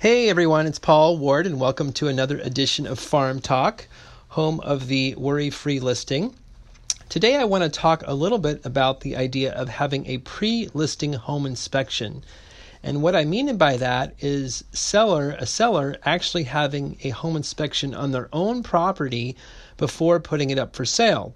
Hey everyone, it's Paul Ward, and welcome to another edition of Farm Talk, home of the worry free listing. Today I want to talk a little bit about the idea of having a pre listing home inspection. And what I mean by that is seller a seller actually having a home inspection on their own property before putting it up for sale.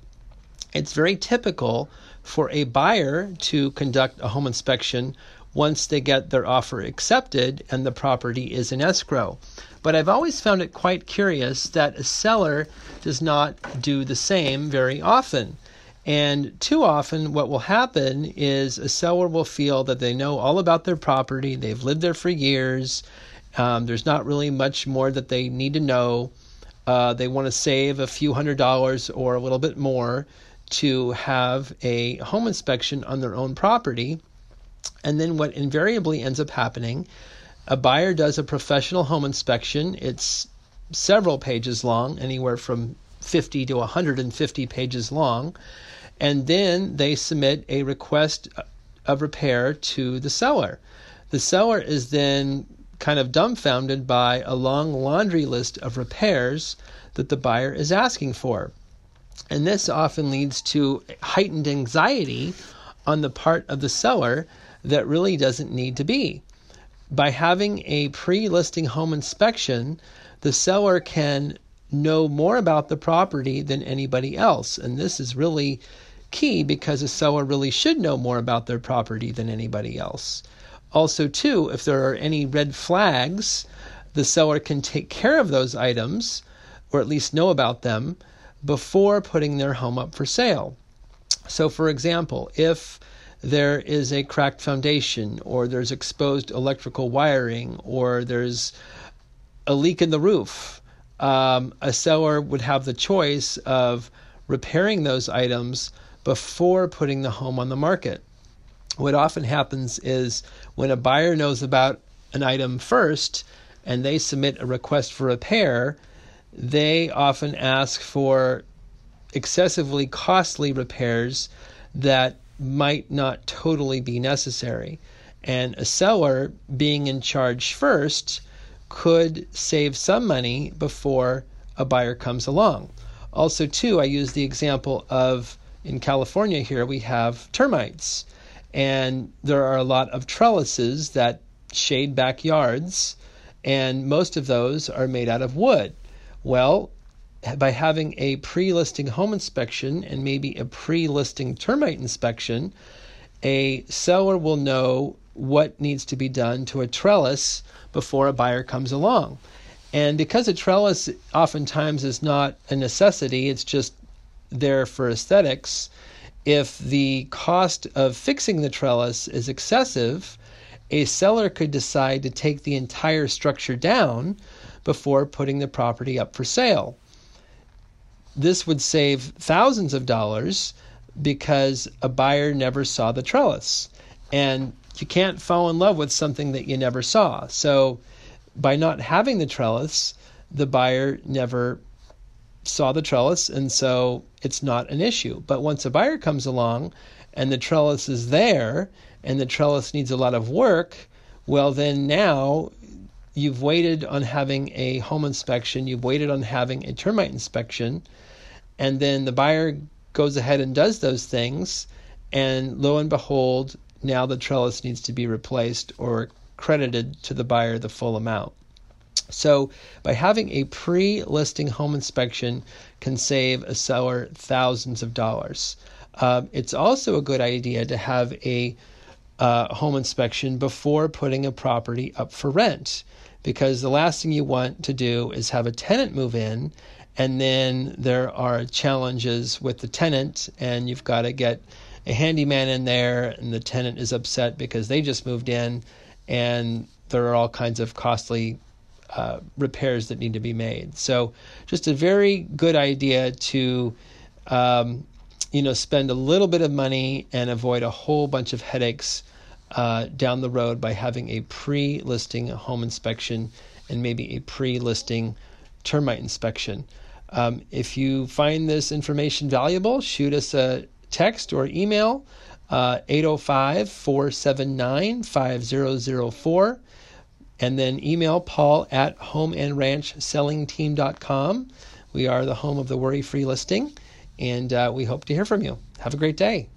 It's very typical for a buyer to conduct a home inspection once they get their offer accepted and the property is in escrow. But I've always found it quite curious that a seller does not do the same very often. And too often, what will happen is a seller will feel that they know all about their property, they've lived there for years, um, there's not really much more that they need to know. Uh, they want to save a few hundred dollars or a little bit more to have a home inspection on their own property and then what invariably ends up happening, a buyer does a professional home inspection. It's several pages long, anywhere from 50 to 150 pages long. And then they submit a request of repair to the seller. The seller is then kind of dumbfounded by a long laundry list of repairs that the buyer is asking for. And this often leads to heightened anxiety on the part of the seller that really doesn't need to be. By having a pre listing home inspection, the seller can know more about the property than anybody else. And this is really key because a seller really should know more about their property than anybody else. Also, too, if there are any red flags, the seller can take care of those items or at least know about them before putting their home up for sale. So, for example, if there is a cracked foundation, or there's exposed electrical wiring, or there's a leak in the roof, um, a seller would have the choice of repairing those items before putting the home on the market. What often happens is when a buyer knows about an item first and they submit a request for repair, they often ask for excessively costly repairs that might not totally be necessary. And a seller being in charge first could save some money before a buyer comes along. Also, too, I use the example of in California here we have termites, and there are a lot of trellises that shade backyards, and most of those are made out of wood. Well, by having a pre listing home inspection and maybe a pre listing termite inspection, a seller will know what needs to be done to a trellis before a buyer comes along. And because a trellis oftentimes is not a necessity, it's just there for aesthetics. If the cost of fixing the trellis is excessive, a seller could decide to take the entire structure down before putting the property up for sale this would save thousands of dollars because a buyer never saw the trellis. And you can't fall in love with something that you never saw. So by not having the trellis, the buyer never saw the trellis, and so it's not an issue. But once a buyer comes along and the trellis is there and the trellis needs a lot of work, well, then now you've waited on having a home inspection, you've waited on having a termite inspection, and then the buyer goes ahead and does those things, and lo and behold, now the trellis needs to be replaced or credited to the buyer the full amount. So, by having a pre listing home inspection, can save a seller thousands of dollars. Uh, it's also a good idea to have a uh, home inspection before putting a property up for rent. Because the last thing you want to do is have a tenant move in and then there are challenges with the tenant and you've got to get a handyman in there and the tenant is upset because they just moved in and there are all kinds of costly uh, repairs that need to be made. So just a very good idea to um, you know spend a little bit of money and avoid a whole bunch of headaches uh, down the road by having a pre-listing home inspection and maybe a pre-listing termite inspection. Um, if you find this information valuable, shoot us a text or email uh, 805 479 5004. and then email paul at homeandranchsellingteam.com. We are the home of the worry free listing, and uh, we hope to hear from you. Have a great day.